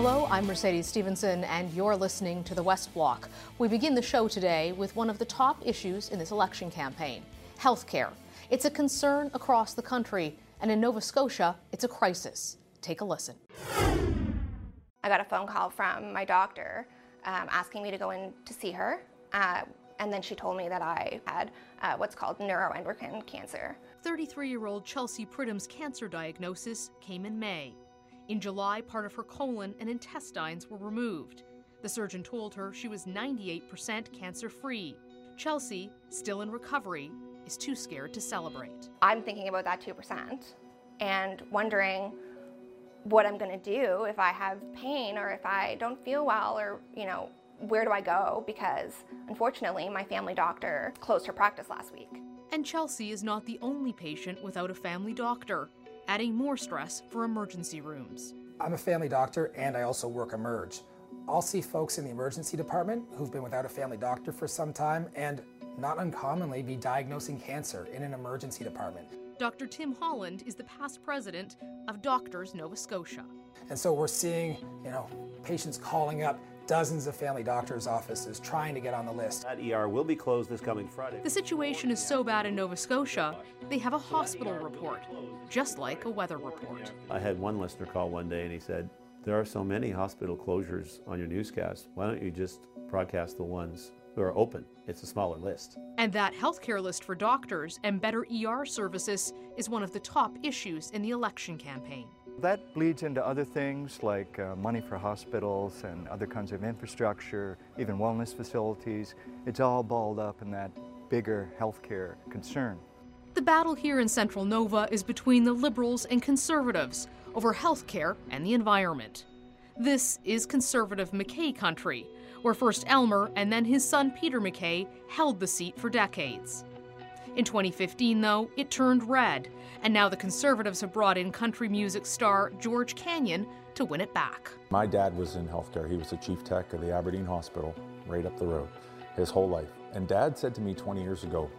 Hello, I'm Mercedes Stephenson, and you're listening to the West Block. We begin the show today with one of the top issues in this election campaign healthcare. It's a concern across the country, and in Nova Scotia, it's a crisis. Take a listen. I got a phone call from my doctor um, asking me to go in to see her. Uh, and then she told me that I had uh, what's called neuroendocrine cancer. 33 year old Chelsea Pridham's cancer diagnosis came in May. In July, part of her colon and intestines were removed. The surgeon told her she was 98% cancer free. Chelsea, still in recovery, is too scared to celebrate. I'm thinking about that 2% and wondering what I'm going to do if I have pain or if I don't feel well or, you know, where do I go? Because unfortunately, my family doctor closed her practice last week. And Chelsea is not the only patient without a family doctor adding more stress for emergency rooms. I'm a family doctor and I also work Emerge. I'll see folks in the emergency department who've been without a family doctor for some time and not uncommonly be diagnosing cancer in an emergency department. Dr. Tim Holland is the past president of Doctors Nova Scotia. And so we're seeing, you know, patients calling up dozens of family doctors' offices trying to get on the list. That ER will be closed this coming Friday. The situation is so bad in Nova Scotia, they have a hospital report, just like a weather report. I had one listener call one day and he said, There are so many hospital closures on your newscast. Why don't you just broadcast the ones who are open? It's a smaller list. And that healthcare list for doctors and better ER services is one of the top issues in the election campaign. That bleeds into other things like uh, money for hospitals and other kinds of infrastructure, even wellness facilities. It's all balled up in that bigger healthcare concern. The battle here in Central Nova is between the Liberals and Conservatives over healthcare and the environment. This is conservative MacKay country, where first Elmer and then his son Peter MacKay held the seat for decades. In 2015, though, it turned red, and now the Conservatives have brought in country music star George Canyon to win it back. My dad was in healthcare. He was the chief tech of the Aberdeen Hospital right up the road his whole life. And dad said to me 20 years ago,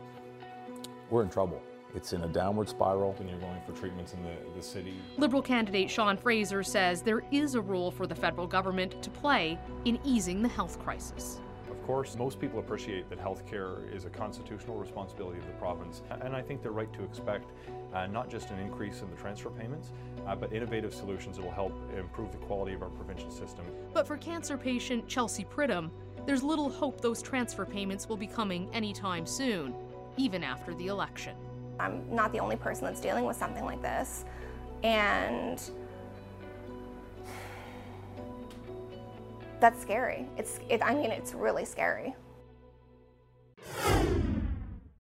We're in trouble. It's in a downward spiral. When you're going for treatments in the, the city. Liberal candidate Sean Fraser says there is a role for the federal government to play in easing the health crisis course, most people appreciate that healthcare is a constitutional responsibility of the province, and I think they're right to expect uh, not just an increase in the transfer payments, uh, but innovative solutions that will help improve the quality of our provincial system. But for cancer patient Chelsea Pridham, there's little hope those transfer payments will be coming anytime soon, even after the election. I'm not the only person that's dealing with something like this, and that's scary. It's, it, I mean, it's really scary.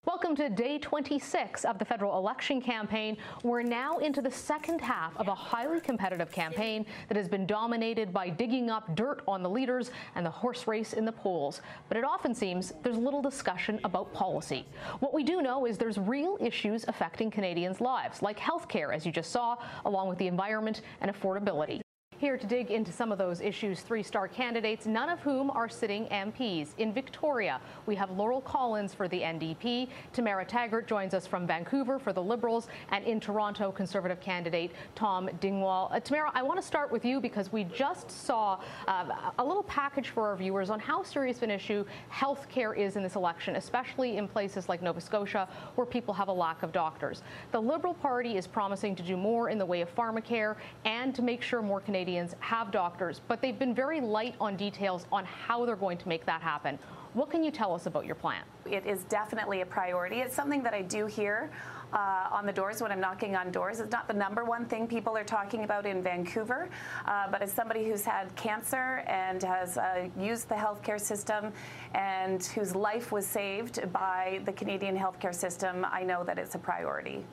Welcome to day 26 of the federal election campaign. We're now into the second half of a highly competitive campaign that has been dominated by digging up dirt on the leaders and the horse race in the polls. But it often seems there's little discussion about policy. What we do know is there's real issues affecting Canadians' lives, like health care, as you just saw, along with the environment and affordability. Here to dig into some of those issues, three star candidates, none of whom are sitting MPs. In Victoria, we have Laurel Collins for the NDP. Tamara Taggart joins us from Vancouver for the Liberals. And in Toronto, Conservative candidate Tom Dingwall. Uh, Tamara, I want to start with you because we just saw uh, a little package for our viewers on how serious an issue health care is in this election, especially in places like Nova Scotia where people have a lack of doctors. The Liberal Party is promising to do more in the way of pharmacare and to make sure more Canadians Canadians have doctors, but they've been very light on details on how they're going to make that happen. What can you tell us about your plan? It is definitely a priority. It's something that I do hear uh, on the doors when I'm knocking on doors. It's not the number one thing people are talking about in Vancouver, uh, but as somebody who's had cancer and has uh, used the healthcare system and whose life was saved by the Canadian healthcare system, I know that it's a priority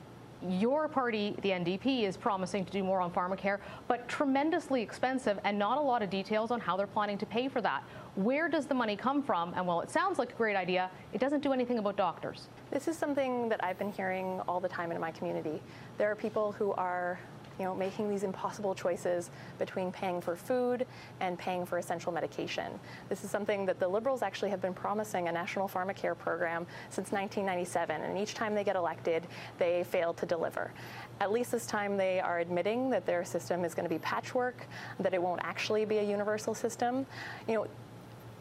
your party, the NDP, is promising to do more on pharmacare, but tremendously expensive and not a lot of details on how they're planning to pay for that. Where does the money come from? And while it sounds like a great idea, it doesn't do anything about doctors. This is something that I've been hearing all the time in my community. There are people who are you know, making these impossible choices between paying for food and paying for essential medication. This is something that the Liberals actually have been promising a national pharmacare program since 1997, and each time they get elected, they fail to deliver. At least this time they are admitting that their system is going to be patchwork, that it won't actually be a universal system. You know,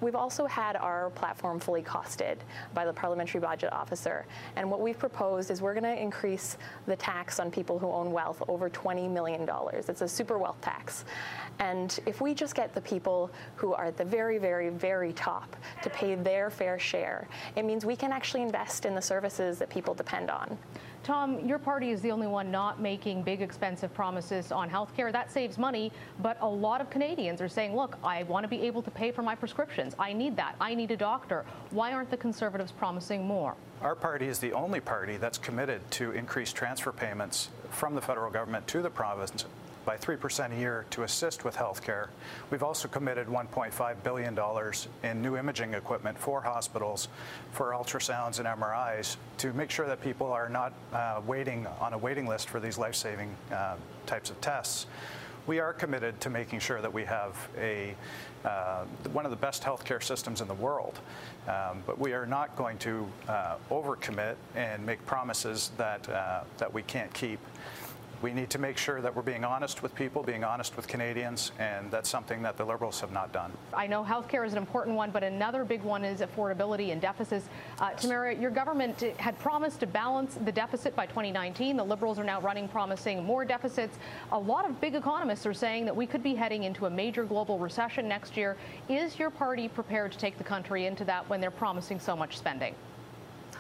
We've also had our platform fully costed by the Parliamentary Budget Officer. And what we've proposed is we're going to increase the tax on people who own wealth over $20 million. It's a super wealth tax. And if we just get the people who are at the very, very, very top to pay their fair share, it means we can actually invest in the services that people depend on. Tom, your party is the only one not making big, expensive promises on health care. That saves money, but a lot of Canadians are saying, look, I want to be able to pay for my prescriptions. I need that. I need a doctor. Why aren't the Conservatives promising more? Our party is the only party that's committed to increase transfer payments from the federal government to the province by 3% a year to assist with health care. We've also committed $1.5 billion in new imaging equipment for hospitals for ultrasounds and MRIs to make sure that people are not uh, waiting on a waiting list for these life saving uh, types of tests. We are committed to making sure that we have a uh, one of the best healthcare systems in the world. Um, but we are not going to uh, overcommit and make promises that, uh, that we can't keep we need to make sure that we're being honest with people, being honest with Canadians, and that's something that the Liberals have not done. I know healthcare is an important one, but another big one is affordability and deficits. Uh, Tamara, your government had promised to balance the deficit by 2019. The Liberals are now running promising more deficits. A lot of big economists are saying that we could be heading into a major global recession next year. Is your party prepared to take the country into that when they're promising so much spending?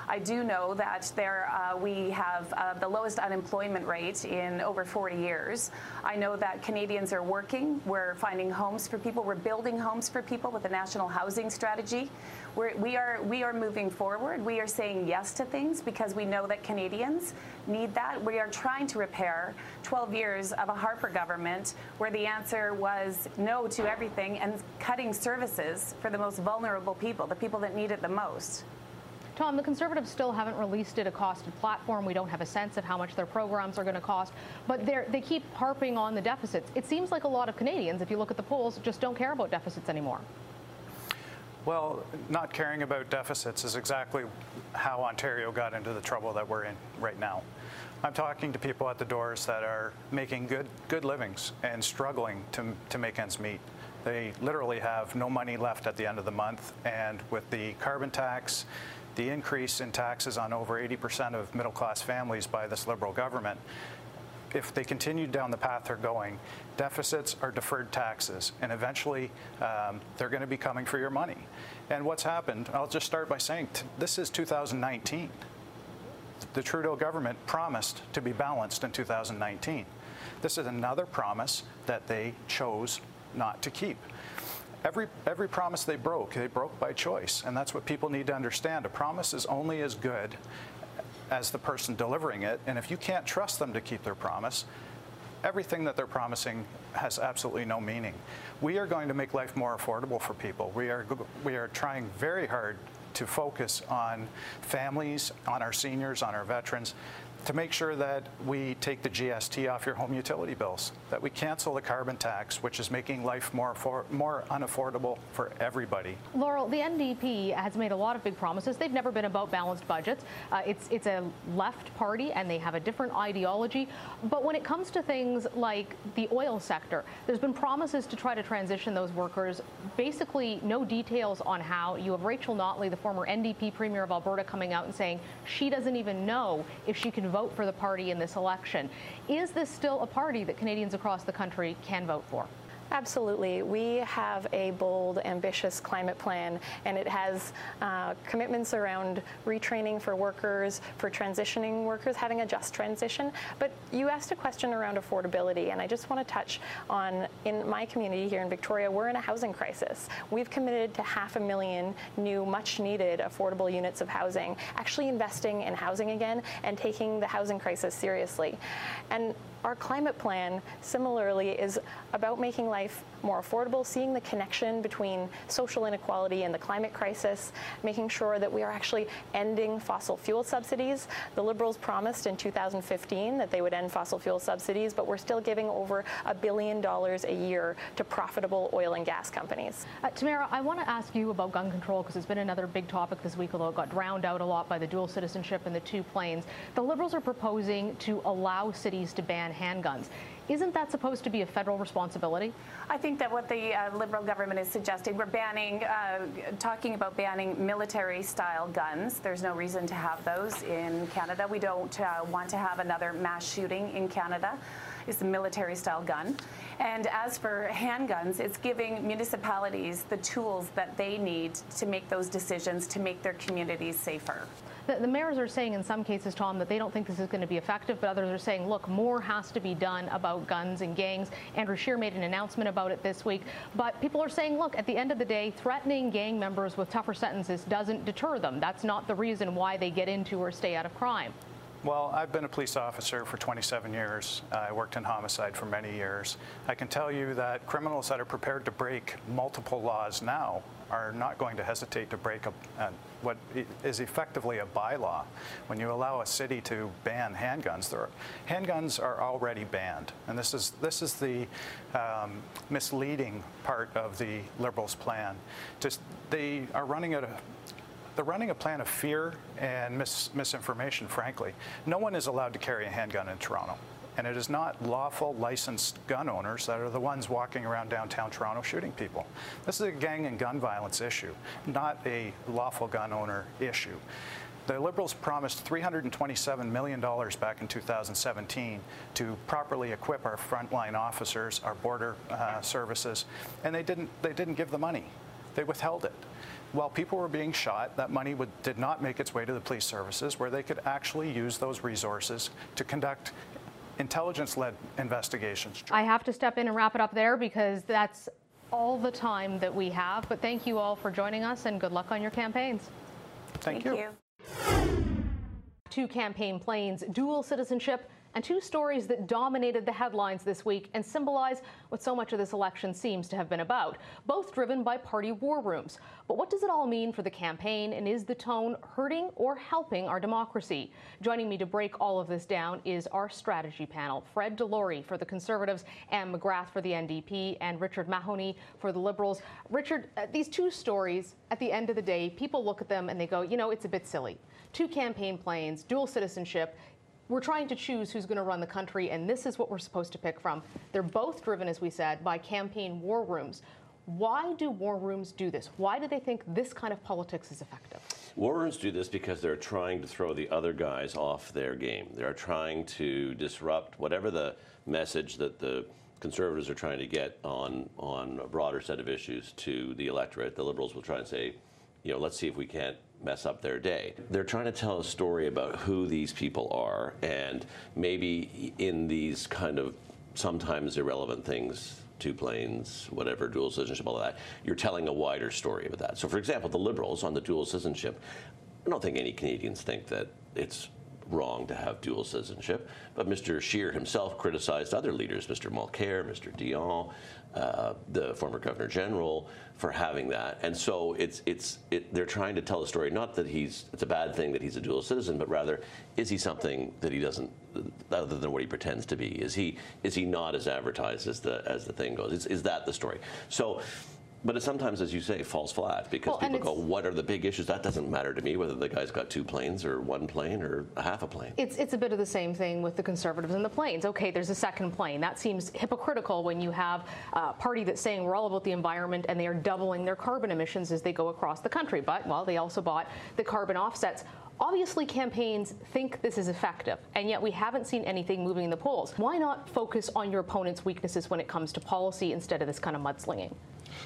I do know that there uh, we have uh, the lowest unemployment rate in over 40 years. I know that Canadians are working. We're finding homes for people. We're building homes for people with the national housing strategy. We're, we are we are moving forward. We are saying yes to things because we know that Canadians need that. We are trying to repair 12 years of a Harper government where the answer was no to everything and cutting services for the most vulnerable people, the people that need it the most. Tom, the Conservatives still haven't released it a costed platform. We don't have a sense of how much their programs are going to cost, but they keep harping on the deficits. It seems like a lot of Canadians, if you look at the polls, just don't care about deficits anymore. Well, not caring about deficits is exactly how Ontario got into the trouble that we're in right now. I'm talking to people at the doors that are making good good livings and struggling to, to make ends meet. They literally have no money left at the end of the month, and with the carbon tax the increase in taxes on over 80% of middle class families by this Liberal government, if they continue down the path they're going, deficits are deferred taxes, and eventually um, they're going to be coming for your money. And what's happened, I'll just start by saying this is 2019. The Trudeau government promised to be balanced in 2019. This is another promise that they chose not to keep every, every promise they broke, they broke by choice. And that's what people need to understand. A promise is only as good as the person delivering it. And if you can't trust them to keep their promise, everything that they're promising has absolutely no meaning. We are going to make life more affordable for people. We are, we are trying very hard to focus on families, on our seniors, on our veterans to make sure that we take the GST off your home utility bills, that we cancel the carbon tax, which is making life more more unaffordable for everybody. Laurel, the NDP has made a lot of big promises. They've never been about balanced budgets. Uh, it's it's a left party, and they have a different ideology. But when it comes to things like the oil sector, there's been promises to try to transition those workers. Basically, no details on how. You have Rachel Notley, the former NDP premier of Alberta, coming out and saying she doesn't even know if she can vote for the party in this election. Is this still a party that Canadians across the country can vote for? Absolutely. We have a bold, ambitious climate plan, and it has uh, commitments around retraining for workers, for transitioning workers, having a just transition. But you asked a question around affordability, and I just want to touch on in my community here in Victoria, we're in a housing crisis. We've committed to half a million new, much needed affordable units of housing, actually investing in housing again and taking the housing crisis seriously. And Our climate plan, similarly, is about making life more affordable, seeing the connection between social inequality and the climate crisis, making sure that we are actually ending fossil fuel subsidies. The Liberals promised in 2015 that they would end fossil fuel subsidies, but we're still giving over a billion dollars a year to profitable oil and gas companies. Uh, Tamara, I want to ask you about gun control because it's been another big topic this week, although it got drowned out a lot by the dual citizenship and the two planes. The Liberals are proposing to allow cities to ban handguns. Isn't that supposed to be a federal responsibility? I think that what the uh, Liberal government is suggesting, we're banning, uh, talking about banning military style guns. There's no reason to have those in Canada. We don't uh, want to have another mass shooting in Canada. It's a military style gun. And as for handguns, it's giving municipalities the tools that they need to make those decisions to make their communities safer. The, the, mayors are saying in some cases, Tom, that they don't think this is going to be effective, but others are saying, look, more has to be done about guns and gangs. Andrew Scheer made an announcement about it this week. But people are saying, look, at the end of the day, threatening gang members with tougher sentences doesn't deter them. That's not the reason why they get into or stay out of crime. Well, I've been a police officer for 27 years. I worked in homicide for many years. I can tell you that criminals that are prepared to break multiple laws now are not going to hesitate to break a, a, what is effectively a bylaw. When you allow a city to ban handguns, are, handguns are already banned, and this is this is the um, misleading part of the Liberals' plan. Just they are running at a they're running a plan of fear and mis misinformation, frankly. No one is allowed to carry a handgun in Toronto. And it is not lawful licensed gun owners that are the ones walking around downtown Toronto shooting people. This is a gang and gun violence issue, not a lawful gun owner issue. The Liberals promised $327 million back in 2017 to properly equip our frontline officers, our border uh, services, and they didn't, they didn't give the money. They withheld it while people were being shot, that money would, did not make its way to the police services where they could actually use those resources to conduct intelligence-led investigations. I have to step in and wrap it up there because that's all the time that we have. But thank you all for joining us and good luck on your campaigns. Thank, Thank you. you. Two campaign planes, dual citizenship, and two stories that dominated the headlines this week and symbolize what so much of this election seems to have been about, both driven by party war rooms. But what does it all mean for the campaign, and is the tone hurting or helping our democracy? Joining me to break all of this down is our strategy panel Fred DeLorey for the Conservatives, Anne McGrath for the NDP, and Richard Mahoney for the Liberals. Richard, uh, these two stories, at the end of the day, people look at them and they go, you know, it's a bit silly. Two campaign planes, dual citizenship we're trying to choose who's going to run the country, and this is what we're supposed to pick from. They're both driven, as we said, by campaign war rooms. Why do war rooms do this? Why do they think this kind of politics is effective? War rooms do this because they're trying to throw the other guys off their game. They're trying to disrupt whatever the message that the conservatives are trying to get on on a broader set of issues to the electorate. The liberals will try and say, you know, let's see if we can't mess up their day. They're trying to tell a story about who these people are, and maybe in these kind of sometimes irrelevant things two planes, whatever, dual citizenship, all of that, you're telling a wider story about that. So, for example, the Liberals on the dual citizenship, I don't think any Canadians think that it's wrong to have dual citizenship, but Mr. Scheer himself criticized other leaders, Mr. Mulcair, Mr. Dion, uh, the former governor general, for having that. And so it's it's it, they're trying to tell a story not that he's it's a bad thing that he's a dual citizen, but rather is he something that he doesn't other than what he pretends to be? Is he is he not as advertised as the as the thing goes? Is, is that the story? So but it sometimes, as you say, falls flat because Well, people go, "What are the big issues?" That doesn't matter to me whether the guy's got two planes or one plane or a half a plane. It's, it's a bit of the same thing with the conservatives and the planes. Okay, there's a second plane. That seems hypocritical when you have a party that's saying we're all about the environment and they are doubling their carbon emissions as they go across the country. But, well, they also bought the carbon offsets. Obviously, campaigns think this is effective, and yet we haven't seen anything moving in the polls. Why not focus on your opponent's weaknesses when it comes to policy instead of this kind of mudslinging?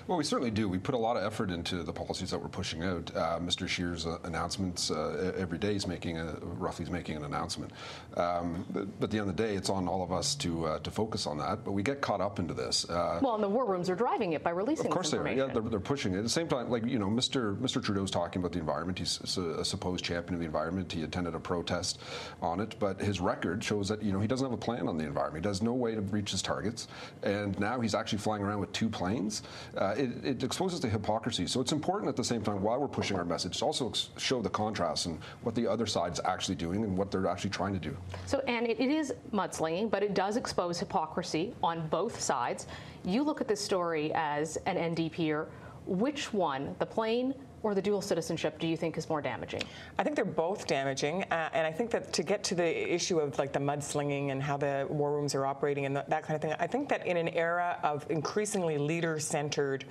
Well, we certainly do. We put a lot of effort into the policies that we're pushing out. Uh, Mr. Scheer's uh, announcements uh, every day is making a, roughly is making an announcement. Um, but, but, at the end of the day, it's on all of us to uh, to focus on that. But we get caught up into this. Uh, well, and the war rooms are driving it by releasing. Of course they are. Yeah, they're, they're, pushing it. At the same time, like you know, Mr. Mr. Trudeau's talking about the environment. He's a, a supposed champion of the environment. He attended a protest on it, but his record shows that you know he doesn't have a plan on the environment. He has no way to reach his targets, and now he's actually flying around with two planes. Uh, it, it, exposes the hypocrisy. So it's important at the same time while we're pushing our message to also show the contrast and what the other side's actually doing and what they're actually trying to do. So, and it, it is mudslinging, but it does expose hypocrisy on both sides. You look at this story as an NDPer. Which one, the plane or the dual citizenship do you think is more damaging? I think they're both damaging, uh, and I think that to get to the issue of like the mudslinging and how the war rooms are operating and the, that kind of thing, I think that in an era of increasingly leader-centered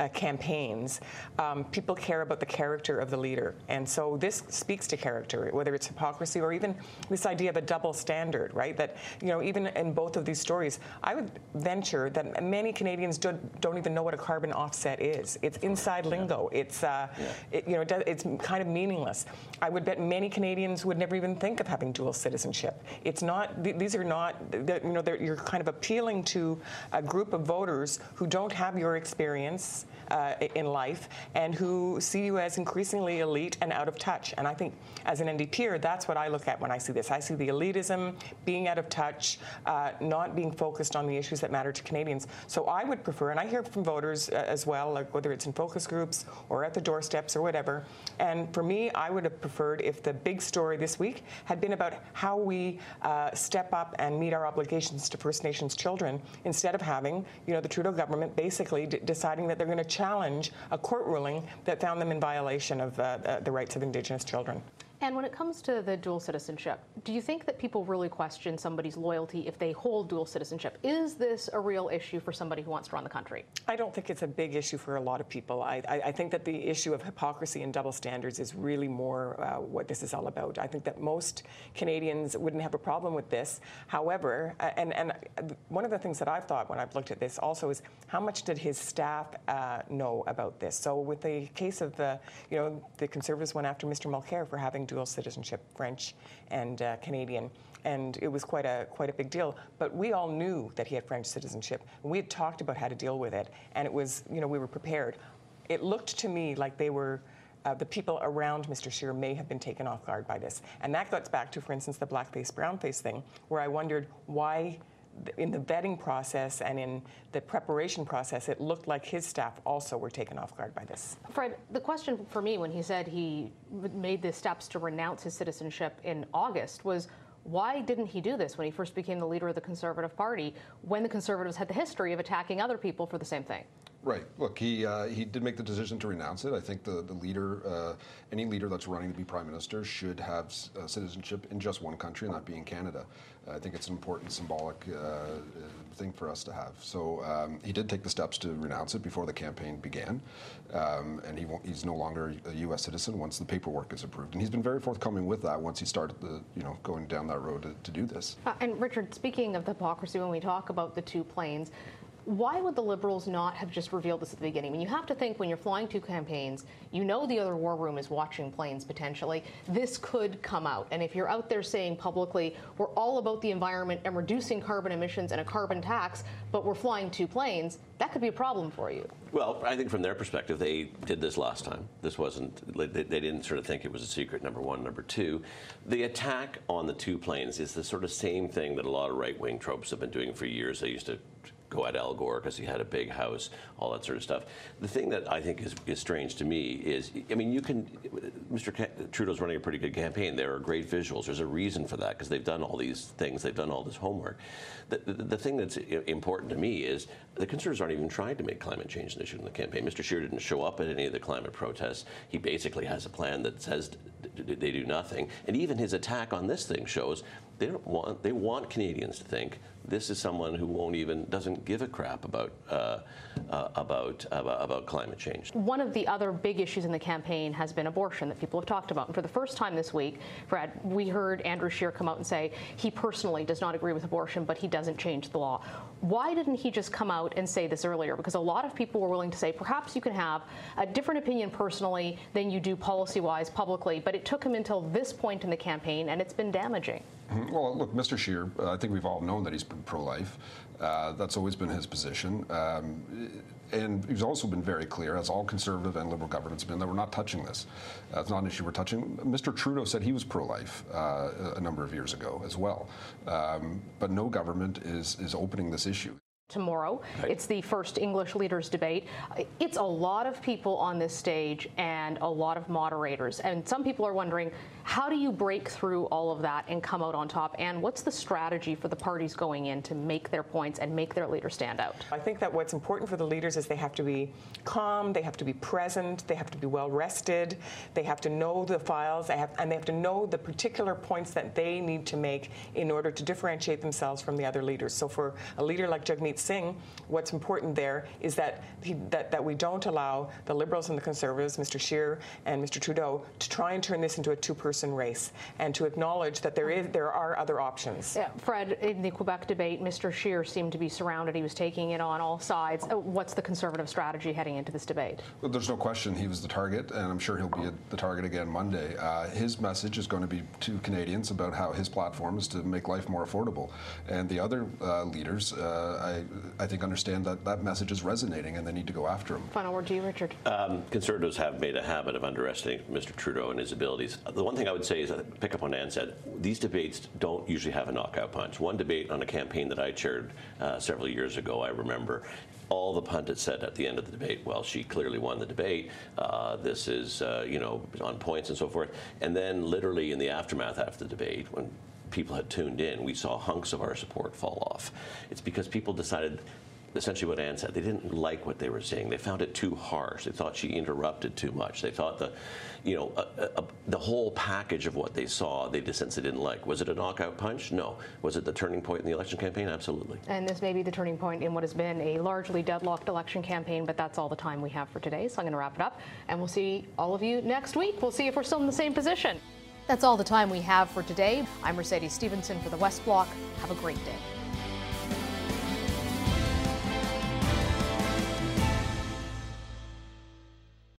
uh, campaigns, um, people care about the character of the leader. And so this speaks to character, whether it's hypocrisy or even this idea of a double standard, right? That, you know, even in both of these stories, I would venture that many Canadians don't, don't even know what a carbon offset is. It's inside lingo. It's, uh, yeah. it, you know, it's kind of meaningless. I would bet many Canadians would never even think of having dual citizenship. It's not, these are not, you know, you're kind of appealing to a group of voters who don't have your experience uh, in life and who see you as increasingly elite and out of touch. And I think as an NDPer, that's what I look at when I see this. I see the elitism, being out of touch, uh, not being focused on the issues that matter to Canadians. So I would prefer, and I hear from voters uh, as well, like whether it's in focus groups or at the doorsteps or whatever. And for me, I would have preferred if the big story this week had been about how we uh, step up and meet our obligations to First Nations children instead of having, you know, the Trudeau government basically deciding that they're going to challenge a court ruling that found them in violation of uh, the rights of Indigenous children. And when it comes to the dual citizenship, do you think that people really question somebody's loyalty if they hold dual citizenship? Is this a real issue for somebody who wants to run the country? I don't think it's a big issue for a lot of people. I, I, I think that the issue of hypocrisy and double standards is really more uh, what this is all about. I think that most Canadians wouldn't have a problem with this. However, uh, and, and one of the things that I've thought when I've looked at this also is how much did his staff uh, know about this? So with the case of the, you know, the Conservatives went after Mr. Mulcair for having dual citizenship, French and uh, Canadian, and it was quite a quite a big deal. But we all knew that he had French citizenship, we had talked about how to deal with it, and it was you know we were prepared. It looked to me like they were. Uh, the people around Mr. Scheer may have been taken off guard by this. And that gets back to, for instance, the blackface, brownface thing, where I wondered why in the vetting process and in the preparation process, it looked like his staff also were taken off guard by this. Fred, the question for me when he said he made the steps to renounce his citizenship in August was why didn't he do this when he first became the leader of the Conservative Party when the Conservatives had the history of attacking other people for the same thing? Right. Look, he uh, he did make the decision to renounce it. I think the the leader, uh, any leader that's running to be prime minister, should have uh, citizenship in just one country, and that being Canada. I think it's an important symbolic uh, thing for us to have. So um, he did take the steps to renounce it before the campaign began, um, and he he's no longer a U.S. citizen once the paperwork is approved. And he's been very forthcoming with that once he started the you know going down that road to, to do this. Uh, and Richard, speaking of hypocrisy, when we talk about the two planes, why would the Liberals not have just revealed this at the beginning? I mean, you have to think when you're flying two campaigns, you know the other war room is watching planes potentially. This could come out. And if you're out there saying publicly, we're all about the environment and reducing carbon emissions and a carbon tax, but we're flying two planes, that could be a problem for you. Well, I think from their perspective, they did this last time. This wasn't, they, didn't sort of think it was a secret, number one. Number two, the attack on the two planes is the sort of same thing that a lot of right wing tropes have been doing for years. They used to go at Al Gore because he had a big house, all that sort of stuff. The thing that I think is, is strange to me is, I mean, you can, Mr. Trudeau's running a pretty good campaign. There are great visuals. There's a reason for that because they've done all these things. They've done all this homework. The, the, the, thing that's important to me is the Conservatives aren't even trying to make climate change an issue in the campaign. Mr. Scheer didn't show up at any of the climate protests. He basically has a plan that says they do nothing. And even his attack on this thing shows they don't want they want Canadians to think This is someone who won't even doesn't give a crap about uh, uh, about, about about climate change. One of the other big issues in the campaign has been abortion that people have talked about. And for the first time this week, Fred, we heard Andrew Scheer come out and say he personally does not agree with abortion, but he doesn't change the law. Why didn't he just come out and say this earlier? Because a lot of people were willing to say perhaps you can have a different opinion personally than you do policy wise publicly, but it took him until this point in the campaign and it's been damaging. Well, look, Mr. Scheer, uh, I think we've all known that he's been pro life. Uh, that's always been his position. Um, and he's also been very clear, as all conservative and liberal governments have been, that we're not touching this. Uh, it's not an issue we're touching. Mr. Trudeau said he was pro-life uh, a number of years ago as well. Um, but no government is, is opening this issue tomorrow. Right. It's the first English leaders debate. It's a lot of people on this stage and a lot of moderators. And some people are wondering how do you break through all of that and come out on top? And what's the strategy for the parties going in to make their points and make their leaders stand out? I think that what's important for the leaders is they have to be calm, they have to be present, they have to be well rested, they have to know the files, they have, and they have to know the particular points that they need to make in order to differentiate themselves from the other leaders. So for a leader like Jagmeet Singh, what's important there is that, he, that, that we don't allow the Liberals and the Conservatives, Mr. Scheer and Mr. Trudeau, to try and turn this into a two-person person race and to acknowledge that there is there are other options. Yeah, Fred, in the Quebec debate, Mr. Scheer seemed to be surrounded. He was taking it on all sides. Uh, what's the conservative strategy heading into this debate? Well, there's no question he was the target, and I'm sure he'll be the target again Monday. Uh, his message is going to be to Canadians about how his platform is to make life more affordable, and the other uh, leaders, uh, I, I think, understand that that message is resonating, and they need to go after him. Final word to you, Richard. Um, conservatives have made a habit of underestimating Mr. Trudeau and his abilities. The one thing thing I would say is, pick up on Anne said, these debates don't usually have a knockout punch. One debate on a campaign that I chaired uh, several years ago, I remember, all the pundits said at the end of the debate, well, she clearly won the debate. Uh, this is, uh, you know, on points and so forth. And then, literally, in the aftermath after the debate, when people had tuned in, we saw hunks of our support fall off. It's because people decided essentially what Anne said. They didn't like what they were seeing. They found it too harsh. They thought she interrupted too much. They thought the, you know, uh, uh, the whole package of what they saw, they just they didn't like. Was it a knockout punch? No. Was it the turning point in the election campaign? Absolutely. And this may be the turning point in what has been a largely deadlocked election campaign, but that's all the time we have for today. So I'm going to wrap it up, and we'll see all of you next week. We'll see if we're still in the same position. That's all the time we have for today. I'm Mercedes Stephenson for the West Block. Have a great day.